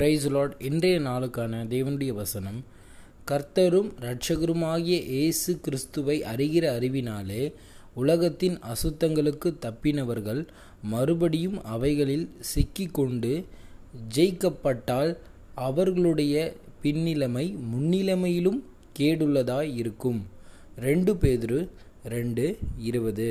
Price Lord இன்றைய நாளுக்கான தேவனுடைய வசனம் கர்த்தரும் இரட்சகருமாகிய இயேசு கிறிஸ்துவை அறிகிற அறிவினாலே உலகத்தின் அசுத்தங்களுக்கு தப்பினவர்கள் மறுபடியும் அவைகளில் சிக்கிக்கொண்டு ஜெயிக்கப்பட்டால் அவர்களுடைய பின்னிலைமை முன்னிலைமையிலும் கேடுள்ளதாய் இருக்கும் ரெண்டு பேதிரு ரெண்டு இருபது.